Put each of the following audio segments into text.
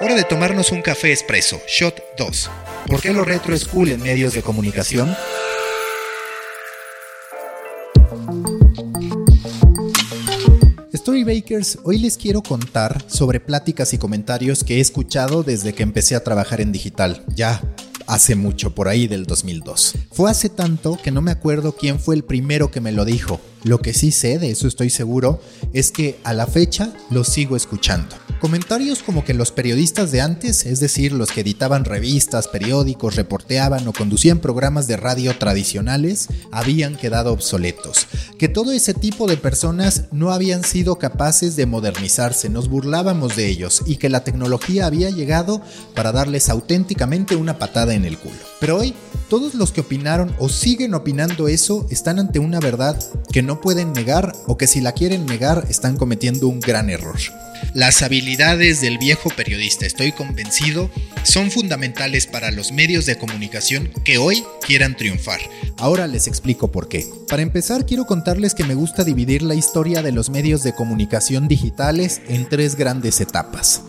Hora de tomarnos un café expreso, shot 2. ¿Por qué lo retro es cool en medios de comunicación? Storybakers, hoy les quiero contar sobre pláticas y comentarios que he escuchado desde que empecé a trabajar en digital. Ya hace mucho, por ahí del 2002. Fue hace tanto que no me acuerdo quién fue el primero que me lo dijo. Lo que sí sé, de eso estoy seguro, es que a la fecha lo sigo escuchando. Comentarios como que los periodistas de antes, es decir, los que editaban revistas, periódicos, reporteaban o conducían programas de radio tradicionales, habían quedado obsoletos. Que todo ese tipo de personas no habían sido capaces de modernizarse, nos burlábamos de ellos y que la tecnología había llegado para darles auténticamente una patada en el culo. Pero hoy, todos los que opinaron o siguen opinando eso están ante una verdad que no pueden negar o que si la quieren negar están cometiendo un gran error. Las habilidades del viejo periodista, estoy convencido, son fundamentales para los medios de comunicación que hoy quieran triunfar. Ahora les explico por qué. Para empezar, quiero contarles que me gusta dividir la historia de los medios de comunicación digitales en tres grandes etapas.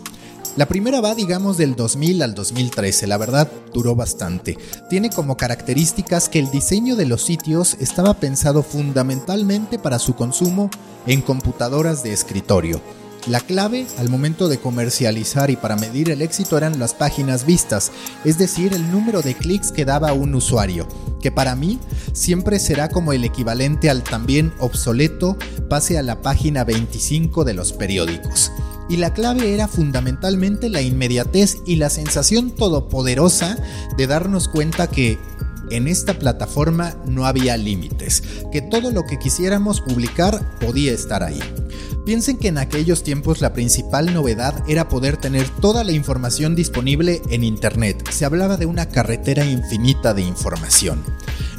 La primera va, digamos, del 2000 al 2013, la verdad duró bastante. Tiene como características que el diseño de los sitios estaba pensado fundamentalmente para su consumo en computadoras de escritorio. La clave al momento de comercializar y para medir el éxito eran las páginas vistas, es decir, el número de clics que daba un usuario, que para mí siempre será como el equivalente al también obsoleto pase a la página 25 de los periódicos. Y la clave era fundamentalmente la inmediatez y la sensación todopoderosa de darnos cuenta que en esta plataforma no había límites, que todo lo que quisiéramos publicar podía estar ahí. Piensen que en aquellos tiempos la principal novedad era poder tener toda la información disponible en Internet. Se hablaba de una carretera infinita de información.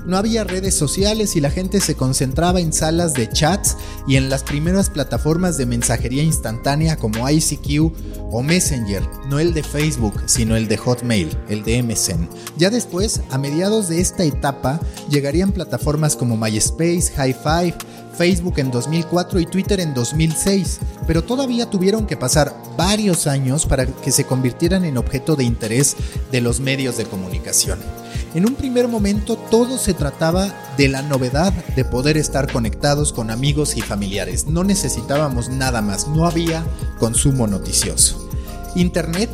No había redes sociales y la gente se concentraba en salas de chats y en las primeras plataformas de mensajería instantánea como ICQ o Messenger, no el de Facebook, sino el de Hotmail, el de MSN. Ya después, a mediados de esta etapa, llegarían plataformas como MySpace, Hi5, Facebook en 2004 y Twitter en 2006, pero todavía tuvieron que pasar varios años para que se convirtieran en objeto de interés de los medios de comunicación. En un primer momento todo se trataba de la novedad de poder estar conectados con amigos y familiares. No necesitábamos nada más, no había consumo noticioso. Internet,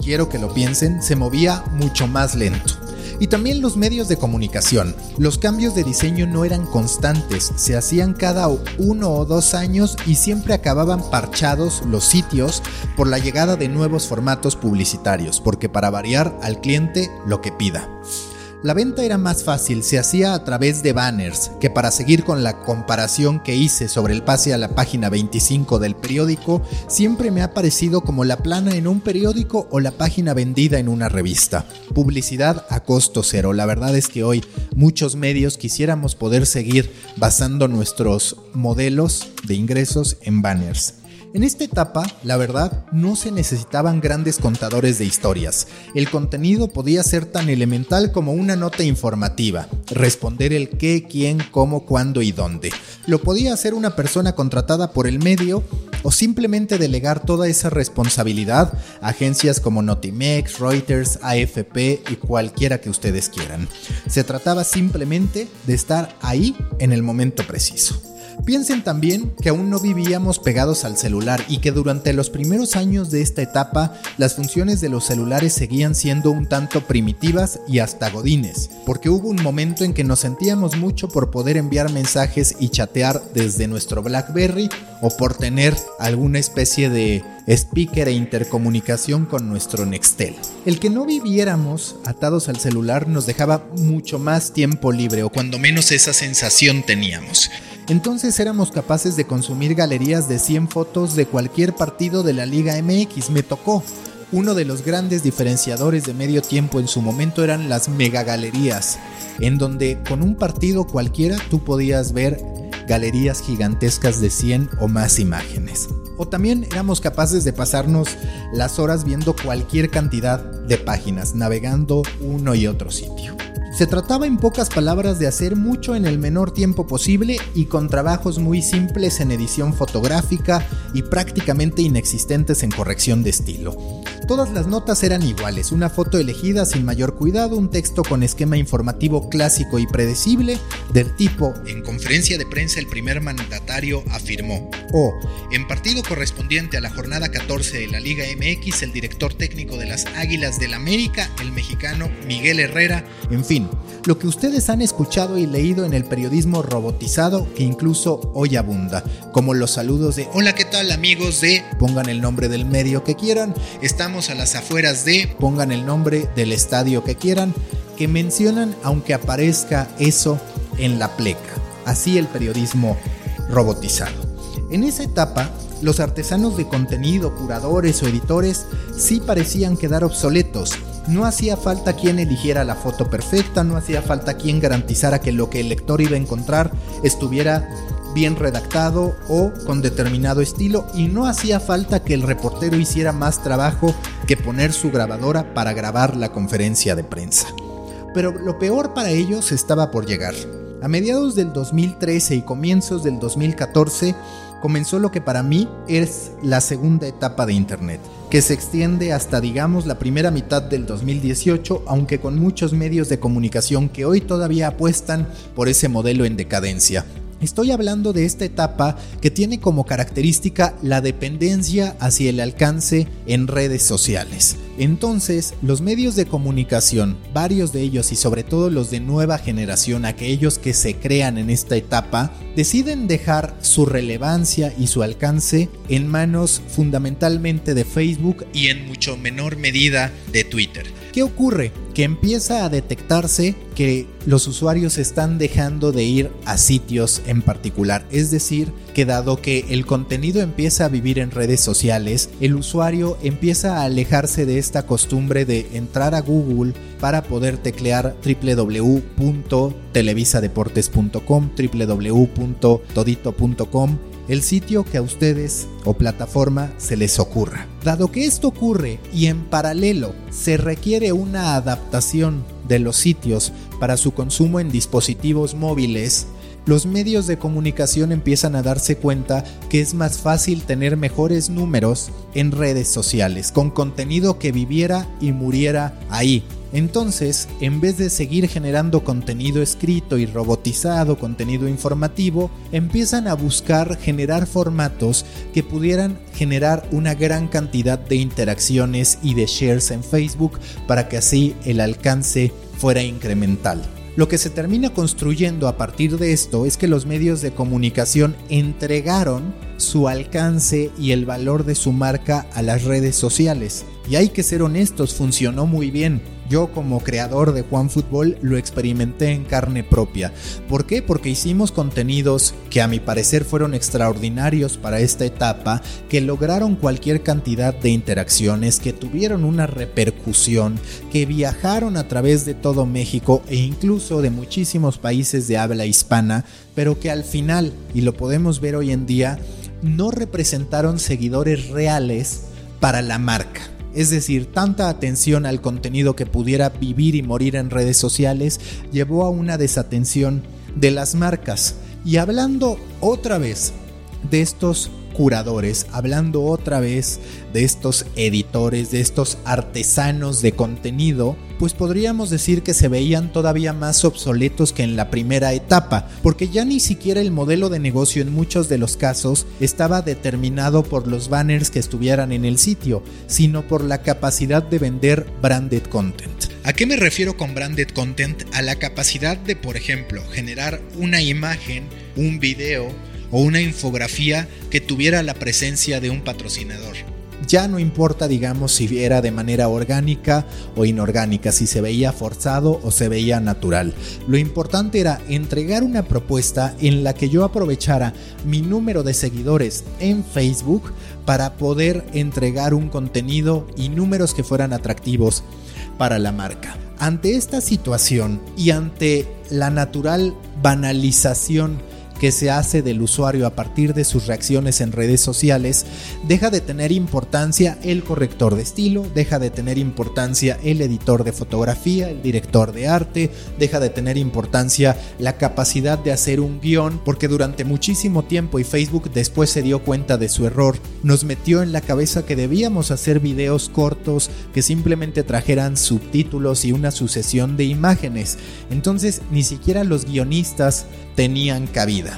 quiero que lo piensen, se movía mucho más lento. Y también los medios de comunicación. Los cambios de diseño no eran constantes, se hacían cada uno o dos años y siempre acababan parchados los sitios por la llegada de nuevos formatos publicitarios, porque para variar al cliente lo que pida. La venta era más fácil, se hacía a través de banners, que para seguir con la comparación que hice sobre el pase a la página 25 del periódico, siempre me ha parecido como la plana en un periódico o la página vendida en una revista. Publicidad a costo cero. La verdad es que hoy muchos medios quisiéramos poder seguir basando nuestros modelos de ingresos en banners. En esta etapa, la verdad, no se necesitaban grandes contadores de historias. El contenido podía ser tan elemental como una nota informativa, responder el qué, quién, cómo, cuándo y dónde. Lo podía hacer una persona contratada por el medio o simplemente delegar toda esa responsabilidad a agencias como Notimex, Reuters, AFP y cualquiera que ustedes quieran. Se trataba simplemente de estar ahí en el momento preciso. Piensen también que aún no vivíamos pegados al celular y que durante los primeros años de esta etapa las funciones de los celulares seguían siendo un tanto primitivas y hasta godines, porque hubo un momento en que nos sentíamos mucho por poder enviar mensajes y chatear desde nuestro BlackBerry o por tener alguna especie de speaker e intercomunicación con nuestro Nextel. El que no viviéramos atados al celular nos dejaba mucho más tiempo libre o cuando menos esa sensación teníamos. Entonces éramos capaces de consumir galerías de 100 fotos de cualquier partido de la Liga MX. Me tocó. Uno de los grandes diferenciadores de medio tiempo en su momento eran las megagalerías, en donde con un partido cualquiera tú podías ver galerías gigantescas de 100 o más imágenes. O también éramos capaces de pasarnos las horas viendo cualquier cantidad de páginas, navegando uno y otro sitio. Se trataba en pocas palabras de hacer mucho en el menor tiempo posible y con trabajos muy simples en edición fotográfica y prácticamente inexistentes en corrección de estilo. Todas las notas eran iguales, una foto elegida sin mayor cuidado, un texto con esquema informativo clásico y predecible, del tipo, en conferencia de prensa el primer mandatario afirmó, o, en partido correspondiente a la jornada 14 de la Liga MX, el director técnico de las Águilas del América, el mexicano Miguel Herrera, en fin, lo que ustedes han escuchado y leído en el periodismo robotizado que incluso hoy abunda, como los saludos de Hola, ¿qué tal amigos de pongan el nombre del medio que quieran, a las afueras de, pongan el nombre del estadio que quieran, que mencionan aunque aparezca eso en la pleca. Así el periodismo robotizado. En esa etapa, los artesanos de contenido, curadores o editores sí parecían quedar obsoletos. No hacía falta quien eligiera la foto perfecta, no hacía falta quien garantizara que lo que el lector iba a encontrar estuviera bien redactado o con determinado estilo y no hacía falta que el reportero hiciera más trabajo que poner su grabadora para grabar la conferencia de prensa. Pero lo peor para ellos estaba por llegar. A mediados del 2013 y comienzos del 2014 comenzó lo que para mí es la segunda etapa de Internet, que se extiende hasta digamos la primera mitad del 2018, aunque con muchos medios de comunicación que hoy todavía apuestan por ese modelo en decadencia. Estoy hablando de esta etapa que tiene como característica la dependencia hacia el alcance en redes sociales. Entonces, los medios de comunicación, varios de ellos y sobre todo los de nueva generación, aquellos que se crean en esta etapa, deciden dejar su relevancia y su alcance en manos fundamentalmente de Facebook y en mucho menor medida de Twitter. ¿Qué ocurre? Que empieza a detectarse que los usuarios están dejando de ir a sitios en particular. Es decir, que dado que el contenido empieza a vivir en redes sociales, el usuario empieza a alejarse de esta costumbre de entrar a Google para poder teclear www.televisadeportes.com, www.todito.com el sitio que a ustedes o plataforma se les ocurra. Dado que esto ocurre y en paralelo se requiere una adaptación de los sitios para su consumo en dispositivos móviles, los medios de comunicación empiezan a darse cuenta que es más fácil tener mejores números en redes sociales, con contenido que viviera y muriera ahí, entonces, en vez de seguir generando contenido escrito y robotizado, contenido informativo, empiezan a buscar generar formatos que pudieran generar una gran cantidad de interacciones y de shares en Facebook para que así el alcance fuera incremental. Lo que se termina construyendo a partir de esto es que los medios de comunicación entregaron su alcance y el valor de su marca a las redes sociales. Y hay que ser honestos, funcionó muy bien. Yo como creador de Juan Fútbol lo experimenté en carne propia. ¿Por qué? Porque hicimos contenidos que a mi parecer fueron extraordinarios para esta etapa, que lograron cualquier cantidad de interacciones, que tuvieron una repercusión, que viajaron a través de todo México e incluso de muchísimos países de habla hispana, pero que al final, y lo podemos ver hoy en día, no representaron seguidores reales para la marca. Es decir, tanta atención al contenido que pudiera vivir y morir en redes sociales llevó a una desatención de las marcas. Y hablando otra vez de estos curadores, hablando otra vez de estos editores, de estos artesanos de contenido, pues podríamos decir que se veían todavía más obsoletos que en la primera etapa, porque ya ni siquiera el modelo de negocio en muchos de los casos estaba determinado por los banners que estuvieran en el sitio, sino por la capacidad de vender branded content. ¿A qué me refiero con branded content? A la capacidad de, por ejemplo, generar una imagen, un video, o una infografía que tuviera la presencia de un patrocinador. Ya no importa, digamos, si era de manera orgánica o inorgánica, si se veía forzado o se veía natural. Lo importante era entregar una propuesta en la que yo aprovechara mi número de seguidores en Facebook para poder entregar un contenido y números que fueran atractivos para la marca. Ante esta situación y ante la natural banalización que se hace del usuario a partir de sus reacciones en redes sociales, deja de tener importancia el corrector de estilo, deja de tener importancia el editor de fotografía, el director de arte, deja de tener importancia la capacidad de hacer un guion, porque durante muchísimo tiempo y Facebook después se dio cuenta de su error, nos metió en la cabeza que debíamos hacer videos cortos que simplemente trajeran subtítulos y una sucesión de imágenes. Entonces ni siquiera los guionistas tenían cabida.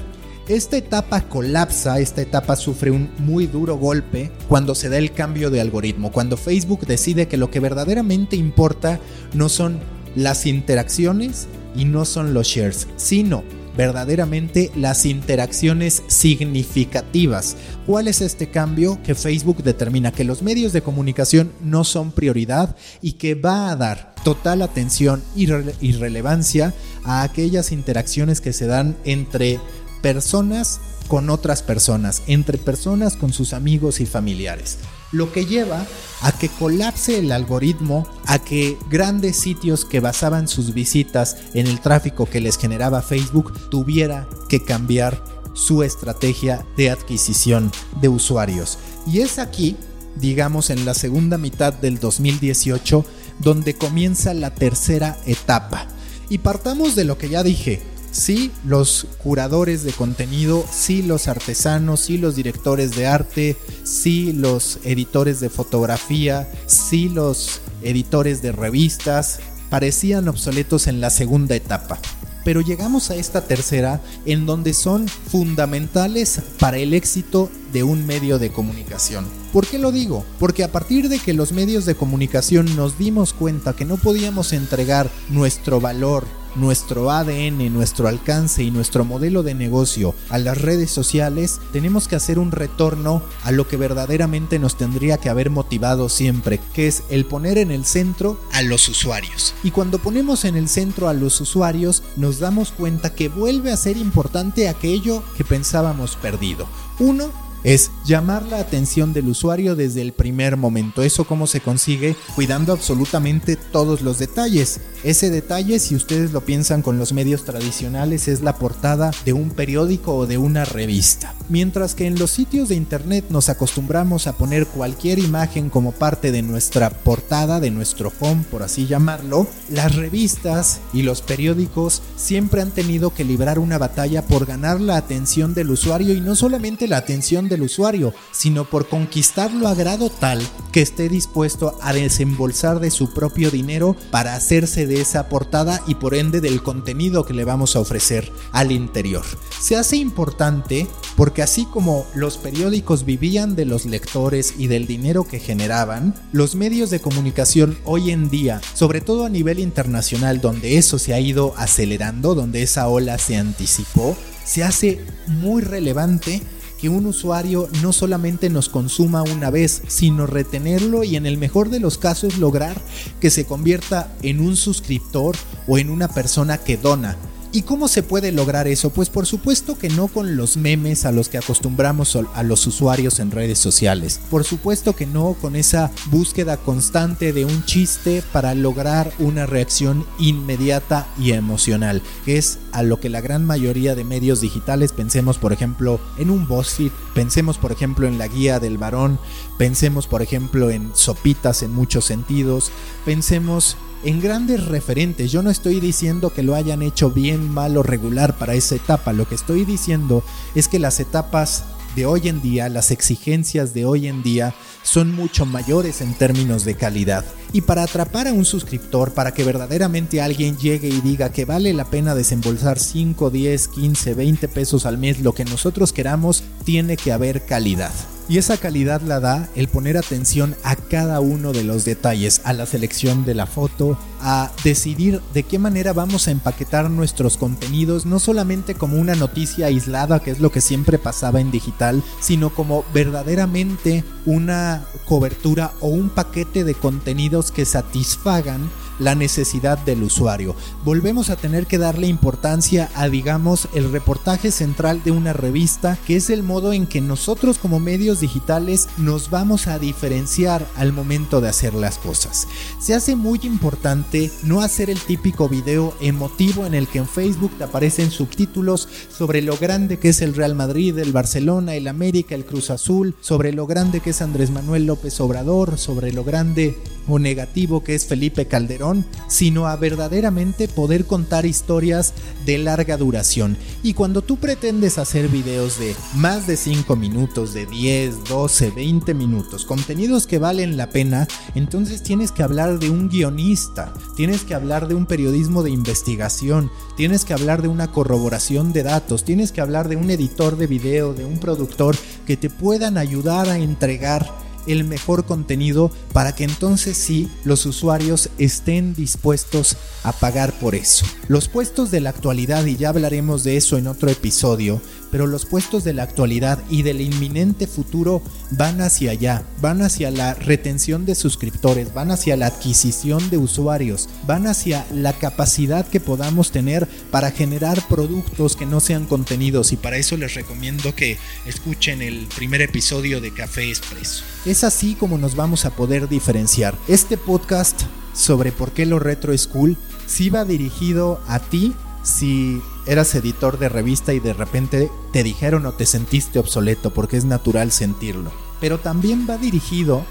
Esta etapa colapsa, esta etapa sufre un muy duro golpe cuando se da el cambio de algoritmo, cuando Facebook decide que lo que verdaderamente importa no son las interacciones y no son los shares, sino verdaderamente las interacciones significativas. ¿Cuál es este cambio? Que Facebook determina que los medios de comunicación no son prioridad y que va a dar total atención y, relevancia a aquellas interacciones que se dan entre personas con otras personas, entre personas con sus amigos y familiares. Lo que lleva a que colapse el algoritmo, a que grandes sitios que basaban sus visitas en el tráfico que les generaba Facebook tuviera que cambiar su estrategia de adquisición de usuarios. Y es aquí, digamos en la segunda mitad del 2018, donde comienza la tercera etapa. Y partamos de lo que ya dije, sí los curadores de contenido, sí los artesanos, sí los directores de arte, sí los editores de fotografía, sí los editores de revistas, parecían obsoletos en la segunda etapa. Pero llegamos a esta tercera en donde son fundamentales para el éxito de un medio de comunicación. ¿Por qué lo digo? Porque a partir de que los medios de comunicación nos dimos cuenta que no podíamos entregar nuestro valor, nuestro ADN, nuestro alcance y nuestro modelo de negocio a las redes sociales, tenemos que hacer un retorno a lo que verdaderamente nos tendría que haber motivado siempre, que es el poner en el centro a los usuarios. Y cuando ponemos en el centro a los usuarios, nos damos cuenta que vuelve a ser importante aquello que pensábamos perdido. Uno, es llamar la atención del usuario desde el primer momento. Eso cómo se consigue cuidando absolutamente todos los detalles. Ese detalle, si ustedes lo piensan con los medios tradicionales, es la portada de un periódico o de una revista. Mientras que en los sitios de internet nos acostumbramos a poner cualquier imagen como parte de nuestra portada, de nuestro home, por así llamarlo, las revistas y los periódicos siempre han tenido que librar una batalla por ganar la atención del usuario y no solamente la atención del usuario, sino por conquistarlo a grado tal que esté dispuesto a desembolsar de su propio dinero para hacerse de esa portada y por ende del contenido que le vamos a ofrecer al interior. Se hace importante porque así como los periódicos vivían de los lectores y del dinero que generaban, los medios de comunicación hoy en día, sobre todo a nivel internacional donde eso se ha ido acelerando, donde esa ola se anticipó, se hace muy relevante que un usuario no solamente nos consuma una vez, sino retenerlo y en el mejor de los casos lograr que se convierta en un suscriptor o en una persona que dona. ¿Y cómo se puede lograr eso? Pues por supuesto que no con los memes a los que acostumbramos a los usuarios en redes sociales. Por supuesto que no con esa búsqueda constante de un chiste para lograr una reacción inmediata y emocional, que es a lo que la gran mayoría de medios digitales pensemos por ejemplo en un BuzzFeed, pensemos por ejemplo en la guía del varón, pensemos por ejemplo en sopitas en muchos sentidos, pensemos en grandes referentes. Yo no estoy diciendo que lo hayan hecho bien, mal o regular para esa etapa. Lo que estoy diciendo es que las etapas de hoy en día, las exigencias de hoy en día son mucho mayores en términos de calidad. Y para atrapar a un suscriptor, para que verdaderamente alguien llegue y diga que vale la pena desembolsar 5, 10, 15, 20 pesos al mes, lo que nosotros queramos, tiene que haber calidad. Y esa calidad la da el poner atención a cada uno de los detalles, a la selección de la foto, a decidir de qué manera vamos a empaquetar nuestros contenidos, no solamente como una noticia aislada, que es lo que siempre pasaba en digital, sino como verdaderamente una cobertura o un paquete de contenidos que satisfagan la necesidad del usuario. Volvemos a tener que darle importancia a, digamos, el reportaje central de una revista, que es el modo en que nosotros como medios digitales nos vamos a diferenciar al momento de hacer las cosas. Se hace muy importante no hacer el típico video emotivo en el que en Facebook te aparecen subtítulos sobre lo grande que es el Real Madrid, el Barcelona, el América, el Cruz Azul, sobre lo grande que es Andrés Manuel López Obrador, sobre lo grande o negativo que es Felipe Calderón, sino a verdaderamente poder contar historias de larga duración. Y cuando tú pretendes hacer videos de más de 5 minutos, de 10, 12, 20 minutos, contenidos que valen la pena, entonces tienes que hablar de un guionista, tienes que hablar de un periodismo de investigación, tienes que hablar de una corroboración de datos, tienes que hablar de un editor de video, de un productor que te puedan ayudar a entregar el mejor contenido para que entonces sí los usuarios estén dispuestos a pagar por eso. Los puestos de la actualidad, y ya hablaremos de eso en otro episodio, pero los puestos de la actualidad y del inminente futuro van hacia allá, van hacia la retención de suscriptores, van hacia la adquisición de usuarios, van hacia la capacidad que podamos tener para generar productos que no sean contenidos y para eso les recomiendo que escuchen el primer episodio de Café Expreso. Es así como nos vamos a poder diferenciar. Este podcast sobre por qué lo retro es cool sí va dirigido a ti si eras editor de revista y de repente te dijeron o te sentiste obsoleto, porque es natural sentirlo. Pero también va dirigido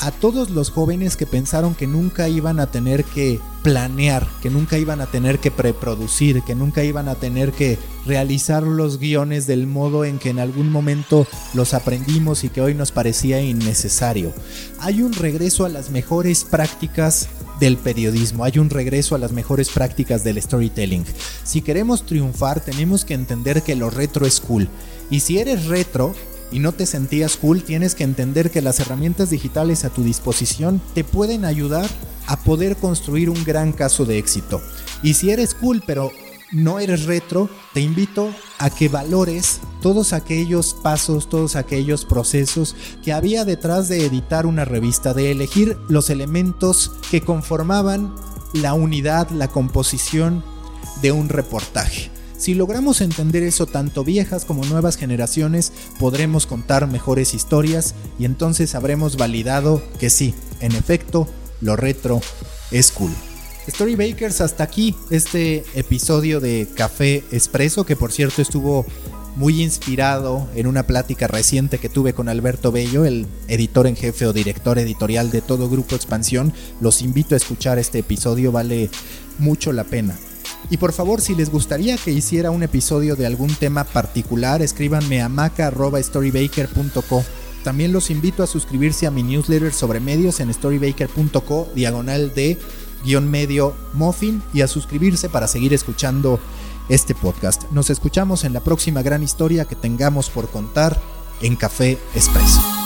a todos los jóvenes que pensaron que nunca iban a tener que planear, que nunca iban a tener que preproducir, que nunca iban a tener que realizar los guiones del modo en que en algún momento los aprendimos y que hoy nos parecía innecesario. Hay un regreso a las mejores prácticas del periodismo, hay un regreso a las mejores prácticas del storytelling. Si queremos triunfar tenemos que entender que lo retro es cool. Y si eres retro, y no te sentías cool, tienes que entender que las herramientas digitales a tu disposición te pueden ayudar a poder construir un gran caso de éxito. Y si eres cool pero no eres retro, te invito a que valores todos aquellos pasos, todos aquellos procesos que había detrás de editar una revista, de elegir los elementos que conformaban la unidad, la composición de un reportaje. Si logramos entender eso tanto viejas como nuevas generaciones, podremos contar mejores historias y entonces habremos validado que sí, en efecto, lo retro es cool. Storybakers, hasta aquí este episodio de Café Espresso, que por cierto estuvo muy inspirado en una plática reciente que tuve con Alberto Bello, el editor en jefe o director editorial de todo Grupo Expansión. Los invito a escuchar este episodio, vale mucho la pena. Y por favor, si les gustaría que hiciera un episodio de algún tema particular, escríbanme a maca.storybaker.co. También los invito a suscribirse a mi newsletter sobre medios en storybaker.co, diagonal de guion medio muffin, y a suscribirse para seguir escuchando este podcast. Nos escuchamos en la próxima gran historia que tengamos por contar en Café Expreso.